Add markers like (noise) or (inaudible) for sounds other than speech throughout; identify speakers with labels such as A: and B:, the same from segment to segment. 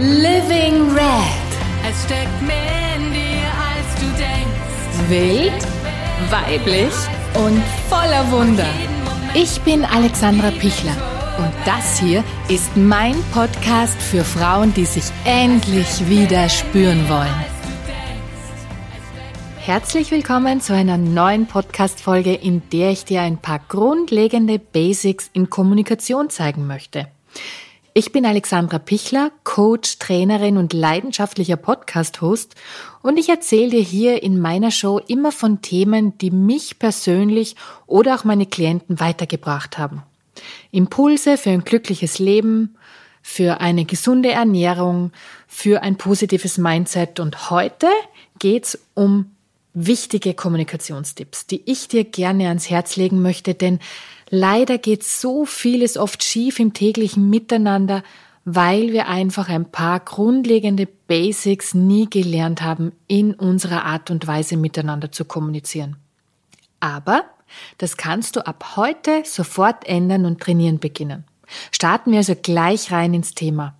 A: Living Red.
B: Es steckt mehr in dir, als du denkst.
A: Wild, weiblich und voller Wunder. Ich bin Alexandra Pichler und das hier ist mein Podcast für Frauen, die sich endlich wieder spüren wollen. Herzlich willkommen zu einer neuen Podcast-Folge, in der ich dir ein paar grundlegende Basics in Kommunikation zeigen möchte. Ich bin Alexandra Pichler, Coach, Trainerin und leidenschaftlicher Podcast-Host und ich erzähle dir hier in meiner Show immer von Themen, die mich persönlich oder auch meine Klienten weitergebracht haben. Impulse für ein glückliches Leben, für eine gesunde Ernährung, für ein positives Mindset und heute geht's um wichtige Kommunikationstipps, die ich dir gerne ans Herz legen möchte, denn Leider geht so vieles oft schief im täglichen Miteinander, weil wir einfach ein paar grundlegende Basics nie gelernt haben, in unserer Art und Weise miteinander zu kommunizieren. Aber das kannst du ab heute sofort ändern und trainieren beginnen. Starten wir also gleich rein ins Thema.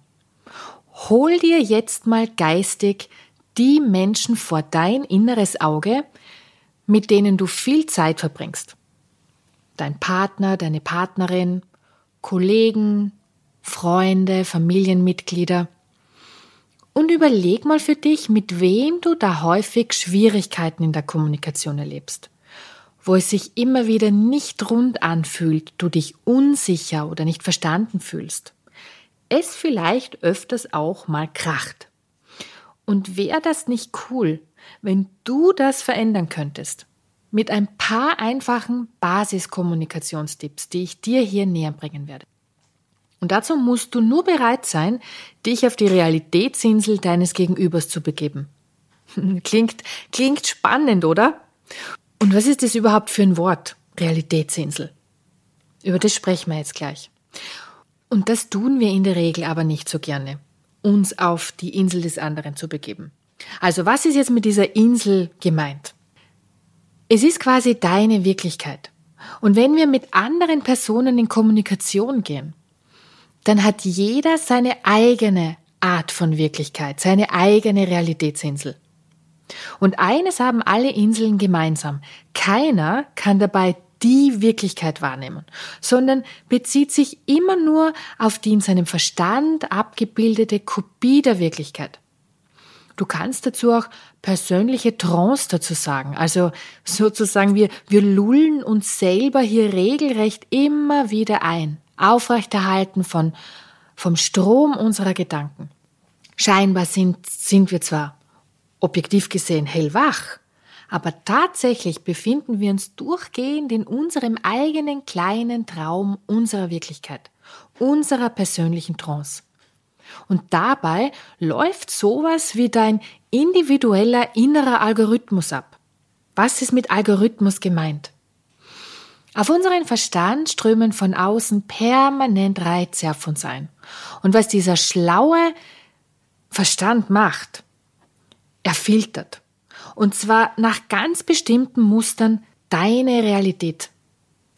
A: Hol dir jetzt mal geistig die Menschen vor dein inneres Auge, mit denen du viel Zeit verbringst dein Partner, deine Partnerin, Kollegen, Freunde, Familienmitglieder. Und überleg mal für dich, mit wem du da häufig Schwierigkeiten in der Kommunikation erlebst. Wo es sich immer wieder nicht rund anfühlt, du dich unsicher oder nicht verstanden fühlst. Es vielleicht öfters auch mal kracht. Und wäre das nicht cool, wenn du das verändern könntest? Mit ein paar einfachen Basiskommunikationstipps, die ich dir hier näher bringen werde. Und dazu musst du nur bereit sein, dich auf die Realitätsinsel deines Gegenübers zu begeben. (laughs) klingt, klingt spannend, oder? Und was ist das überhaupt für ein Wort? Realitätsinsel. Über das sprechen wir jetzt gleich. Und das tun wir in der Regel aber nicht so gerne, uns auf die Insel des anderen zu begeben. Also was ist jetzt mit dieser Insel gemeint? Es ist quasi deine Wirklichkeit. Und wenn wir mit anderen Personen in Kommunikation gehen, dann hat jeder seine eigene Art von Wirklichkeit, seine eigene Realitätsinsel. Und eines haben alle Inseln gemeinsam. Keiner kann dabei die Wirklichkeit wahrnehmen, sondern bezieht sich immer nur auf die in seinem Verstand abgebildete Kopie der Wirklichkeit. Du kannst dazu auch persönliche Trance dazu sagen. Also sozusagen wir, wir lullen uns selber hier regelrecht immer wieder ein. Aufrechterhalten von, vom Strom unserer Gedanken. Scheinbar sind, sind wir zwar objektiv gesehen hellwach, aber tatsächlich befinden wir uns durchgehend in unserem eigenen kleinen Traum unserer Wirklichkeit, unserer persönlichen Trance. Und dabei läuft sowas wie dein individueller innerer Algorithmus ab. Was ist mit Algorithmus gemeint? Auf unseren Verstand strömen von außen permanent Reize auf uns ein. Und was dieser schlaue Verstand macht, er filtert. Und zwar nach ganz bestimmten Mustern deine Realität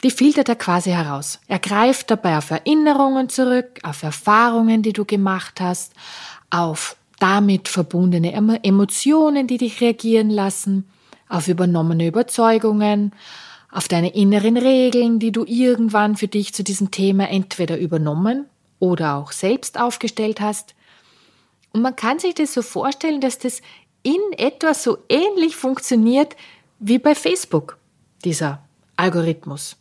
A: die filtert er quasi heraus. Er greift dabei auf Erinnerungen zurück, auf Erfahrungen, die du gemacht hast, auf damit verbundene Emotionen, die dich reagieren lassen, auf übernommene Überzeugungen, auf deine inneren Regeln, die du irgendwann für dich zu diesem Thema entweder übernommen oder auch selbst aufgestellt hast. Und man kann sich das so vorstellen, dass das in etwa so ähnlich funktioniert wie bei Facebook, dieser Algorithmus.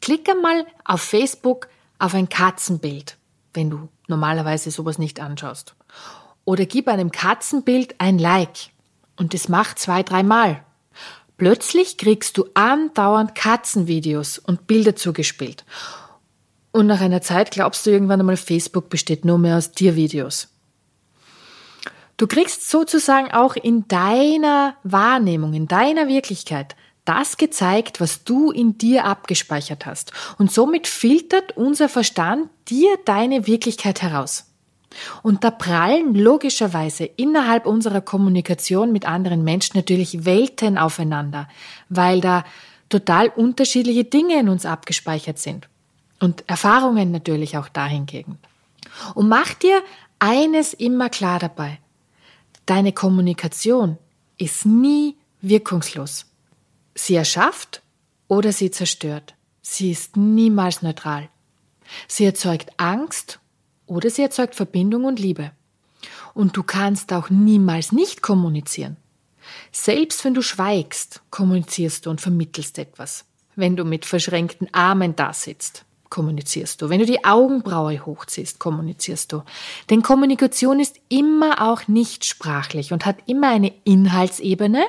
A: Klicke mal auf Facebook auf ein Katzenbild, wenn du normalerweise sowas nicht anschaust. Oder gib einem Katzenbild ein Like. Und das macht zwei, dreimal. Plötzlich kriegst du andauernd Katzenvideos und Bilder zugespielt. Und nach einer Zeit glaubst du irgendwann einmal, Facebook besteht nur mehr aus Tiervideos. Du kriegst sozusagen auch in deiner Wahrnehmung, in deiner Wirklichkeit das gezeigt, was du in dir abgespeichert hast. Und somit filtert unser Verstand dir deine Wirklichkeit heraus. Und da prallen logischerweise innerhalb unserer Kommunikation mit anderen Menschen natürlich Welten aufeinander, weil da total unterschiedliche Dinge in uns abgespeichert sind. Und Erfahrungen natürlich auch dahingegen. Und mach dir eines immer klar dabei. Deine Kommunikation ist nie wirkungslos. Sie erschafft oder sie zerstört. Sie ist niemals neutral. Sie erzeugt Angst oder sie erzeugt Verbindung und Liebe. Und du kannst auch niemals nicht kommunizieren. Selbst wenn du schweigst, kommunizierst du und vermittelst etwas. Wenn du mit verschränkten Armen da sitzt, kommunizierst du. Wenn du die Augenbraue hochziehst, kommunizierst du. Denn Kommunikation ist immer auch nicht sprachlich und hat immer eine Inhaltsebene,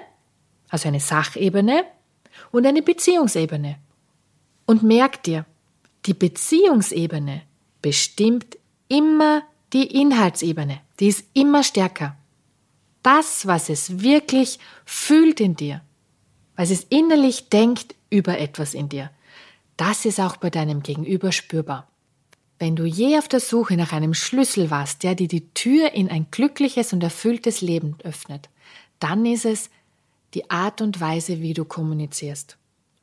A: also eine Sachebene und eine Beziehungsebene. Und merk dir, die Beziehungsebene bestimmt immer die Inhaltsebene. Die ist immer stärker. Das, was es wirklich fühlt in dir, was es innerlich denkt über etwas in dir, das ist auch bei deinem Gegenüber spürbar. Wenn du je auf der Suche nach einem Schlüssel warst, der dir die Tür in ein glückliches und erfülltes Leben öffnet, dann ist es die Art und Weise, wie du kommunizierst.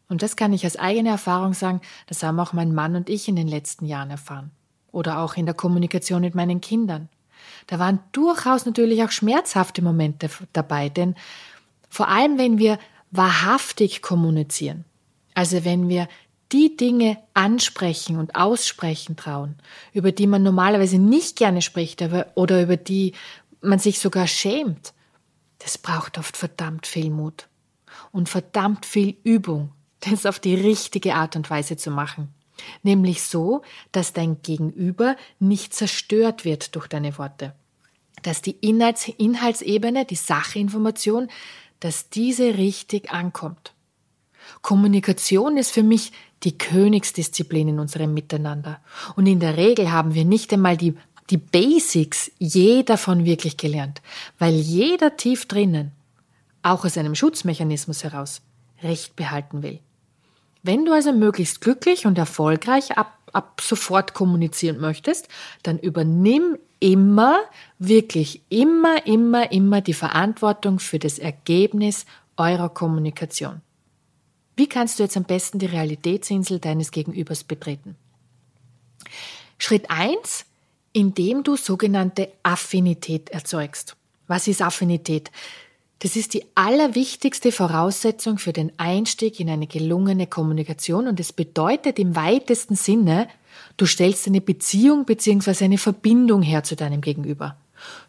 A: Und das kann ich aus eigener Erfahrung sagen, das haben auch mein Mann und ich in den letzten Jahren erfahren. Oder auch in der Kommunikation mit meinen Kindern. Da waren durchaus natürlich auch schmerzhafte Momente dabei, denn vor allem wenn wir wahrhaftig kommunizieren, also wenn wir die Dinge ansprechen und aussprechen trauen, über die man normalerweise nicht gerne spricht oder über die man sich sogar schämt, das braucht oft verdammt viel Mut und verdammt viel Übung, (laughs) das auf die richtige Art und Weise zu machen. Nämlich so, dass dein Gegenüber nicht zerstört wird durch deine Worte. Dass die Inhalts Inhaltsebene, die Sachinformation, dass diese richtig ankommt. Kommunikation ist für mich die Königsdisziplin in unserem Miteinander. Und in der Regel haben wir nicht einmal die, die Basics je davon wirklich gelernt, weil jeder tief drinnen, auch aus einem Schutzmechanismus heraus, Recht behalten will. Wenn du also möglichst glücklich und erfolgreich ab, ab sofort kommunizieren möchtest, dann übernimm immer, wirklich immer, immer, immer die Verantwortung für das Ergebnis eurer Kommunikation. Wie kannst du jetzt am besten die Realitätsinsel deines Gegenübers betreten? Schritt eins, indem du sogenannte Affinität erzeugst. Was ist Affinität? Das ist die allerwichtigste Voraussetzung für den Einstieg in eine gelungene Kommunikation und es bedeutet im weitesten Sinne, du stellst eine Beziehung bzw. eine Verbindung her zu deinem Gegenüber.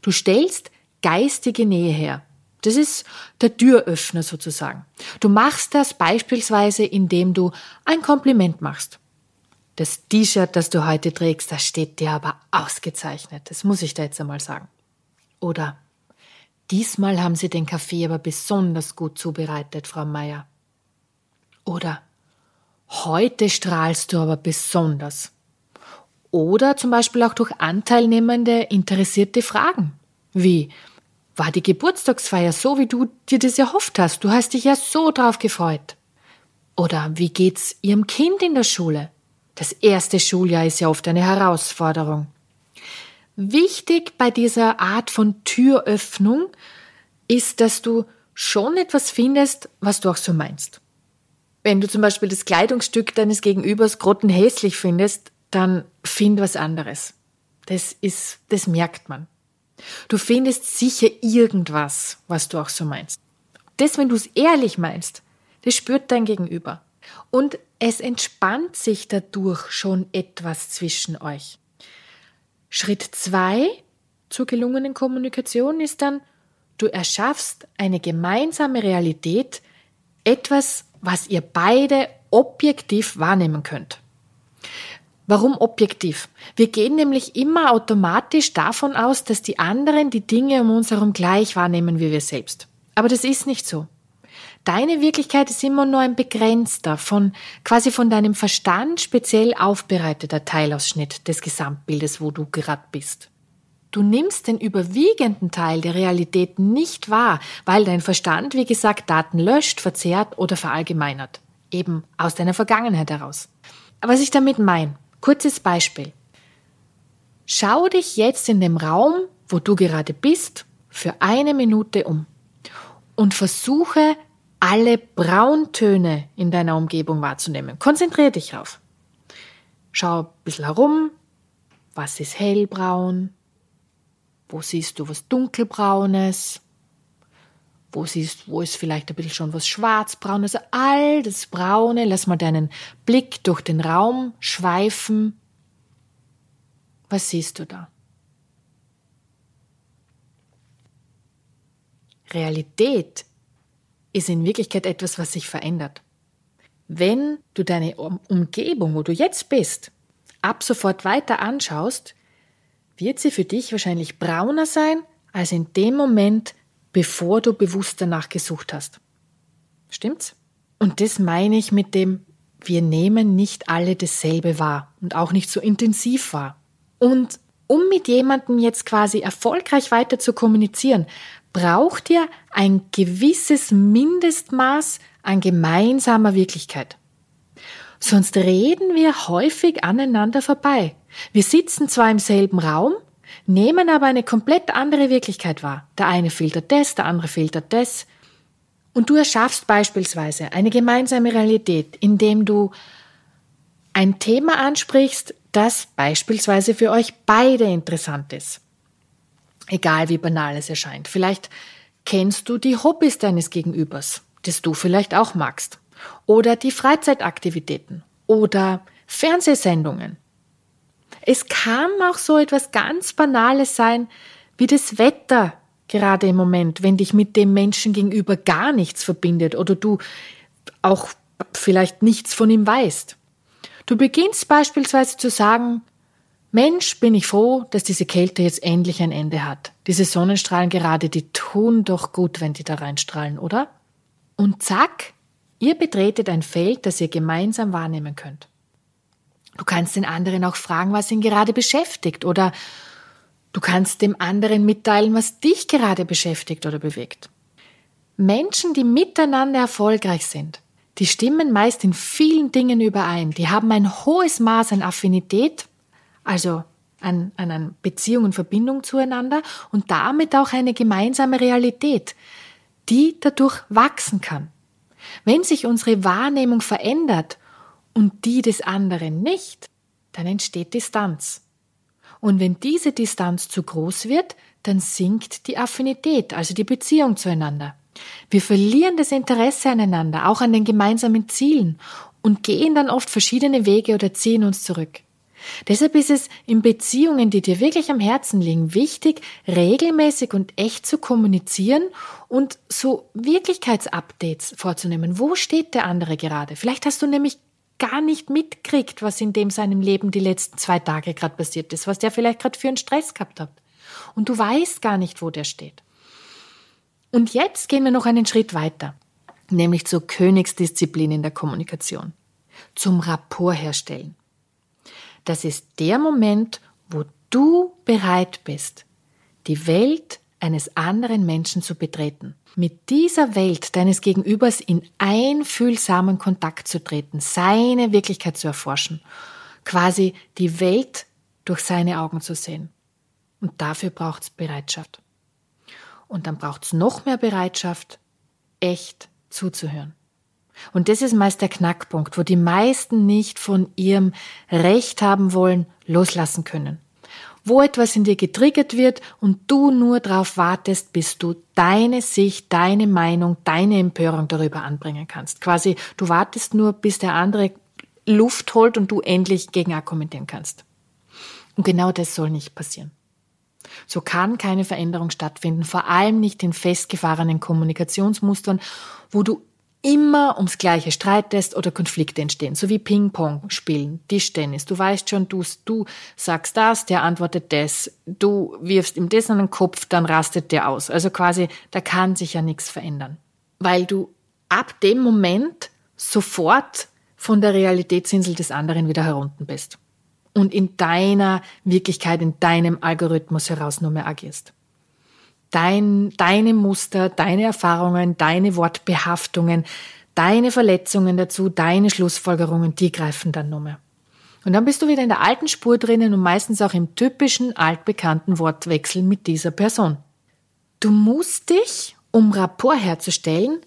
A: Du stellst geistige Nähe her. Das ist der Türöffner sozusagen. Du machst das beispielsweise, indem du ein Kompliment machst. Das T-Shirt, das du heute trägst, das steht dir aber ausgezeichnet. Das muss ich dir jetzt einmal sagen. Oder diesmal haben Sie den Kaffee aber besonders gut zubereitet, Frau Meier. Oder heute strahlst du aber besonders. Oder zum Beispiel auch durch anteilnehmende, interessierte Fragen. Wie, war die Geburtstagsfeier so, wie du dir das erhofft hast? Du hast dich ja so drauf gefreut. Oder wie geht's Ihrem Kind in der Schule? Das erste Schuljahr ist ja oft eine Herausforderung. Wichtig bei dieser Art von Türöffnung ist, dass du schon etwas findest, was du auch so meinst. Wenn du zum Beispiel das Kleidungsstück deines Gegenübers grottenhässlich findest, dann find was anderes. Das ist, das merkt man. Du findest sicher irgendwas, was du auch so meinst. Das, wenn du es ehrlich meinst, das spürt dein Gegenüber. Und es entspannt sich dadurch schon etwas zwischen euch. Schritt zwei zur gelungenen Kommunikation ist dann, du erschaffst eine gemeinsame Realität, etwas, was ihr beide objektiv wahrnehmen könnt. Warum objektiv? Wir gehen nämlich immer automatisch davon aus, dass die anderen die Dinge um uns herum gleich wahrnehmen wie wir selbst. Aber das ist nicht so. Deine Wirklichkeit ist immer nur ein begrenzter, von, quasi von deinem Verstand speziell aufbereiteter Teilausschnitt des Gesamtbildes, wo du gerade bist. Du nimmst den überwiegenden Teil der Realität nicht wahr, weil dein Verstand, wie gesagt, Daten löscht, verzehrt oder verallgemeinert. Eben aus deiner Vergangenheit heraus. Was ich damit meine, Kurzes Beispiel. Schau dich jetzt in dem Raum, wo du gerade bist, für eine Minute um und versuche alle Brauntöne in deiner Umgebung wahrzunehmen. Konzentriere dich drauf. Schau ein bisschen herum. Was ist hellbraun? Wo siehst du was dunkelbraunes? Wo siehst, wo ist vielleicht ein bisschen schon was schwarzbraunes? Also all das Braune, lass mal deinen Blick durch den Raum schweifen. Was siehst du da? Realität ist in Wirklichkeit etwas, was sich verändert. Wenn du deine Umgebung, wo du jetzt bist, ab sofort weiter anschaust, wird sie für dich wahrscheinlich brauner sein als in dem Moment, bevor du bewusst danach gesucht hast. Stimmt's? Und das meine ich mit dem, wir nehmen nicht alle dasselbe wahr und auch nicht so intensiv wahr. Und um mit jemandem jetzt quasi erfolgreich weiter zu kommunizieren, braucht ihr ein gewisses Mindestmaß an gemeinsamer Wirklichkeit. Sonst reden wir häufig aneinander vorbei. Wir sitzen zwar im selben Raum, nehmen aber eine komplett andere Wirklichkeit wahr. Der eine filtert das, der andere filtert das. Und du erschaffst beispielsweise eine gemeinsame Realität, indem du ein Thema ansprichst, das beispielsweise für euch beide interessant ist egal wie banal es erscheint. Vielleicht kennst du die Hobbys deines Gegenübers, das du vielleicht auch magst, oder die Freizeitaktivitäten oder Fernsehsendungen. Es kann auch so etwas ganz Banales sein wie das Wetter gerade im Moment, wenn dich mit dem Menschen gegenüber gar nichts verbindet oder du auch vielleicht nichts von ihm weißt. Du beginnst beispielsweise zu sagen, Mensch, bin ich froh, dass diese Kälte jetzt endlich ein Ende hat. Diese Sonnenstrahlen gerade, die tun doch gut, wenn die da reinstrahlen, oder? Und zack, ihr betretet ein Feld, das ihr gemeinsam wahrnehmen könnt. Du kannst den anderen auch fragen, was ihn gerade beschäftigt, oder du kannst dem anderen mitteilen, was dich gerade beschäftigt oder bewegt. Menschen, die miteinander erfolgreich sind, die stimmen meist in vielen Dingen überein, die haben ein hohes Maß an Affinität also an, an an Beziehung und Verbindung zueinander und damit auch eine gemeinsame Realität, die dadurch wachsen kann. Wenn sich unsere Wahrnehmung verändert und die des anderen nicht, dann entsteht Distanz. Und wenn diese Distanz zu groß wird, dann sinkt die Affinität, also die Beziehung zueinander. Wir verlieren das Interesse aneinander, auch an den gemeinsamen Zielen und gehen dann oft verschiedene Wege oder ziehen uns zurück. Deshalb ist es in Beziehungen, die dir wirklich am Herzen liegen, wichtig, regelmäßig und echt zu kommunizieren und so Wirklichkeitsupdates vorzunehmen. Wo steht der andere gerade? Vielleicht hast du nämlich gar nicht mitkriegt, was in dem seinem Leben die letzten zwei Tage gerade passiert ist, was der vielleicht gerade für einen Stress gehabt hat. Und du weißt gar nicht, wo der steht. Und jetzt gehen wir noch einen Schritt weiter, nämlich zur Königsdisziplin in der Kommunikation, zum Rapport herstellen. Das ist der Moment, wo du bereit bist, die Welt eines anderen Menschen zu betreten. Mit dieser Welt deines Gegenübers in einfühlsamen Kontakt zu treten, seine Wirklichkeit zu erforschen, quasi die Welt durch seine Augen zu sehen. Und dafür braucht es Bereitschaft. Und dann braucht es noch mehr Bereitschaft, echt zuzuhören. Und das ist meist der Knackpunkt, wo die meisten nicht von ihrem Recht haben wollen, loslassen können. Wo etwas in dir getriggert wird und du nur darauf wartest, bis du deine Sicht, deine Meinung, deine Empörung darüber anbringen kannst. Quasi, du wartest nur, bis der andere Luft holt und du endlich gegen argumentieren kannst. Und genau das soll nicht passieren. So kann keine Veränderung stattfinden, vor allem nicht in festgefahrenen Kommunikationsmustern, wo du immer ums Gleiche streitest oder Konflikte entstehen, so wie Ping-Pong spielen, Tischtennis. Du weißt schon, du, du sagst das, der antwortet das, du wirfst ihm das an den Kopf, dann rastet der aus. Also quasi, da kann sich ja nichts verändern. Weil du ab dem Moment sofort von der Realitätsinsel des anderen wieder herunten bist und in deiner Wirklichkeit, in deinem Algorithmus heraus nur mehr agierst dein, deine Muster, deine Erfahrungen, deine Wortbehaftungen, deine Verletzungen dazu, deine Schlussfolgerungen, die greifen dann nur mehr. Und dann bist du wieder in der alten Spur drinnen und meistens auch im typischen altbekannten Wortwechsel mit dieser Person. Du musst dich, um Rapport herzustellen,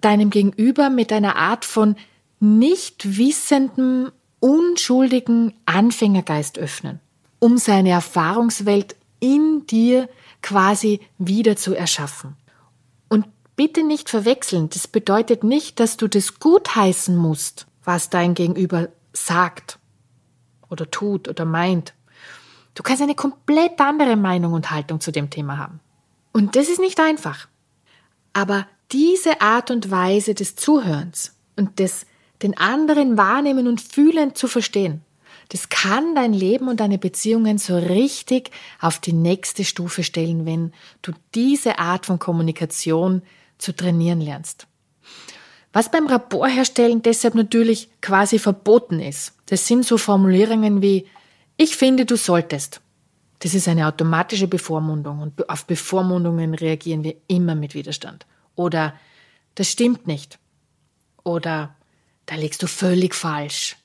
A: deinem Gegenüber mit einer Art von nicht wissendem, unschuldigen Anfängergeist öffnen, um seine Erfahrungswelt in dir quasi wieder zu erschaffen. Und bitte nicht verwechseln, das bedeutet nicht, dass du das gutheißen musst, was dein Gegenüber sagt oder tut oder meint. Du kannst eine komplett andere Meinung und Haltung zu dem Thema haben. Und das ist nicht einfach. Aber diese Art und Weise des Zuhörens und des den anderen wahrnehmen und fühlen zu verstehen, das kann dein Leben und deine Beziehungen so richtig auf die nächste Stufe stellen, wenn du diese Art von Kommunikation zu trainieren lernst. Was beim Rapport herstellen deshalb natürlich quasi verboten ist, das sind so Formulierungen wie ich finde, du solltest. Das ist eine automatische Bevormundung und auf Bevormundungen reagieren wir immer mit Widerstand. Oder das stimmt nicht. Oder da legst du völlig falsch.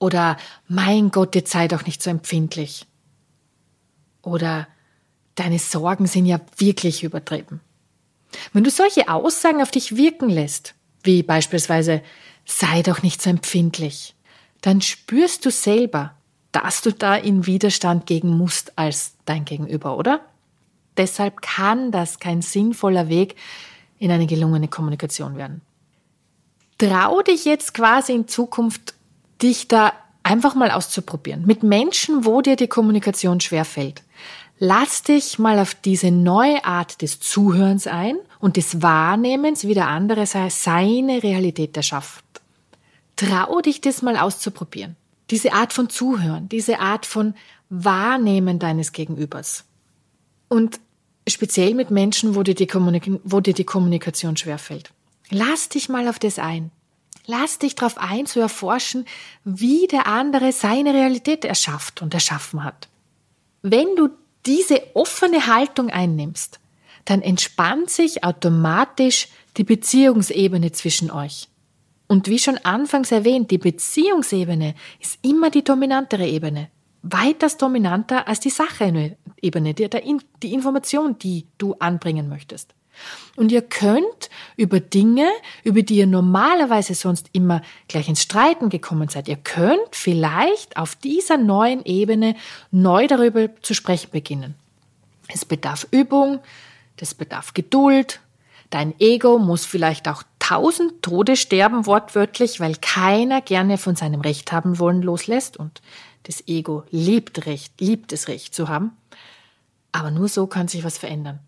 A: Oder mein Gott, jetzt sei doch nicht so empfindlich. Oder deine Sorgen sind ja wirklich übertrieben. Wenn du solche Aussagen auf dich wirken lässt, wie beispielsweise sei doch nicht so empfindlich, dann spürst du selber, dass du da in Widerstand gegen musst als dein Gegenüber, oder? Deshalb kann das kein sinnvoller Weg in eine gelungene Kommunikation werden. Trau dich jetzt quasi in Zukunft, dich da einfach mal auszuprobieren. Mit Menschen, wo dir die Kommunikation schwerfällt. Lass dich mal auf diese neue Art des Zuhörens ein und des Wahrnehmens, wie der andere seine Realität erschafft. Trau dich, das mal auszuprobieren. Diese Art von Zuhören, diese Art von Wahrnehmen deines Gegenübers. Und speziell mit Menschen, wo dir die, Kommunik wo dir die Kommunikation schwerfällt. Lass dich mal auf das ein. Lass dich darauf ein, zu erforschen, wie der andere seine Realität erschafft und erschaffen hat. Wenn du diese offene Haltung einnimmst, dann entspannt sich automatisch die Beziehungsebene zwischen euch. Und wie schon anfangs erwähnt, die Beziehungsebene ist immer die dominantere Ebene. Weiters dominanter als die Sachebene, die, die Information, die du anbringen möchtest. Und ihr könnt über Dinge, über die ihr normalerweise sonst immer gleich ins Streiten gekommen seid, ihr könnt vielleicht auf dieser neuen Ebene neu darüber zu sprechen beginnen. Es bedarf Übung, das bedarf Geduld. Dein Ego muss vielleicht auch tausend Tode sterben, wortwörtlich, weil keiner gerne von seinem Recht haben wollen loslässt und das Ego liebt Recht, liebt es Recht zu haben. Aber nur so kann sich was verändern.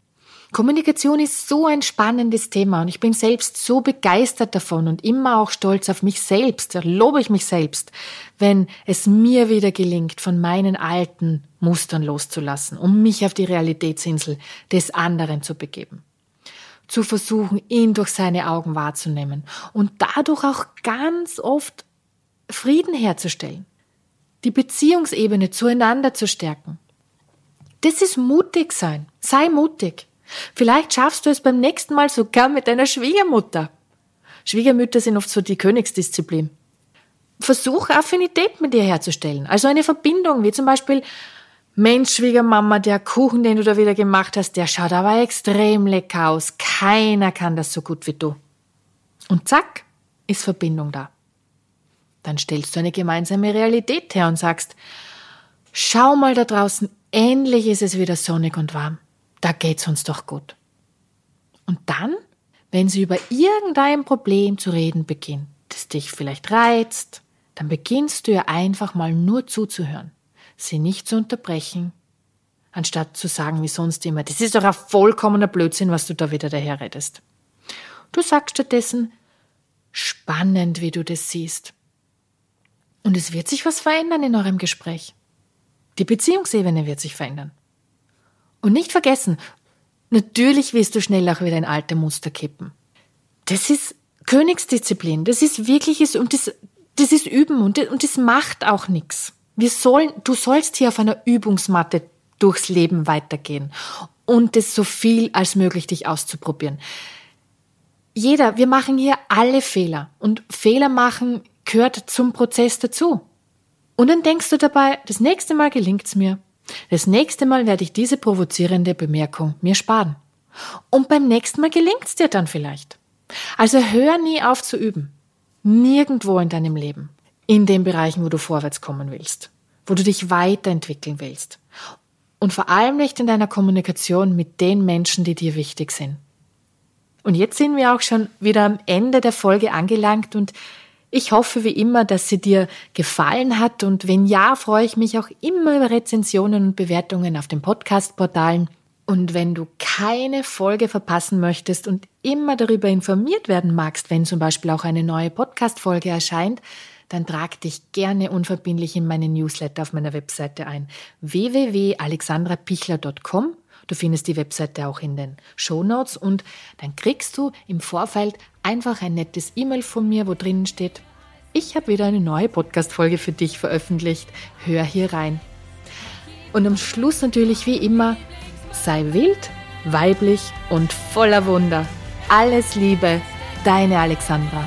A: Kommunikation ist so ein spannendes Thema und ich bin selbst so begeistert davon und immer auch stolz auf mich selbst, da lobe ich mich selbst, wenn es mir wieder gelingt, von meinen alten Mustern loszulassen, um mich auf die Realitätsinsel des anderen zu begeben. Zu versuchen, ihn durch seine Augen wahrzunehmen und dadurch auch ganz oft Frieden herzustellen, die Beziehungsebene zueinander zu stärken. Das ist mutig sein. Sei mutig. Vielleicht schaffst du es beim nächsten Mal sogar mit deiner Schwiegermutter. Schwiegermütter sind oft so die Königsdisziplin. Versuch Affinität mit ihr herzustellen. Also eine Verbindung, wie zum Beispiel, Mensch, Schwiegermama, der Kuchen, den du da wieder gemacht hast, der schaut aber extrem lecker aus. Keiner kann das so gut wie du. Und zack, ist Verbindung da. Dann stellst du eine gemeinsame Realität her und sagst, schau mal da draußen, endlich ist es wieder sonnig und warm da geht's uns doch gut. Und dann, wenn sie über irgendein Problem zu reden beginnt, das dich vielleicht reizt, dann beginnst du ihr einfach mal nur zuzuhören, sie nicht zu unterbrechen, anstatt zu sagen wie sonst immer, das ist doch ein vollkommener Blödsinn, was du da wieder daherredest. Du sagst stattdessen, spannend, wie du das siehst. Und es wird sich was verändern in eurem Gespräch. Die Beziehungsebene wird sich verändern. Und nicht vergessen, natürlich wirst du schnell auch wieder in alte Muster kippen. Das ist Königsdisziplin, das ist wirkliches und das, das ist Üben und, und das macht auch nichts. Wir sollen, du sollst hier auf einer Übungsmatte durchs Leben weitergehen und es so viel als möglich dich auszuprobieren. Jeder, wir machen hier alle Fehler und Fehler machen gehört zum Prozess dazu. Und dann denkst du dabei, das nächste Mal gelingt's mir, das nächste Mal werde ich diese provozierende Bemerkung mir sparen. Und beim nächsten Mal gelingt's dir dann vielleicht. Also hör nie auf zu üben. Nirgendwo in deinem Leben. In den Bereichen, wo du vorwärts kommen willst. Wo du dich weiterentwickeln willst. und vor allem nicht in deiner Kommunikation mit den Menschen, die dir wichtig sind. Und jetzt sind wir auch schon wieder am Ende der Folge angelangt und ich hoffe wie immer, dass sie dir gefallen hat und wenn ja, freue ich mich auch immer über Rezensionen und Bewertungen auf den Podcast-Portalen. Und wenn du keine Folge verpassen möchtest und immer darüber informiert werden magst, wenn zum Beispiel auch eine neue Podcast-Folge erscheint, dann trag dich gerne unverbindlich in meine Newsletter auf meiner Webseite ein. www.alexandrapichler.com. Du findest die Webseite auch in den Show Notes und dann kriegst du im Vorfeld einfach ein nettes E-Mail von mir, wo drinnen steht, ich habe wieder eine neue Podcast-Folge für dich veröffentlicht. Hör hier rein. Und am Schluss natürlich wie immer, sei wild, weiblich und voller Wunder. Alles Liebe, deine Alexandra.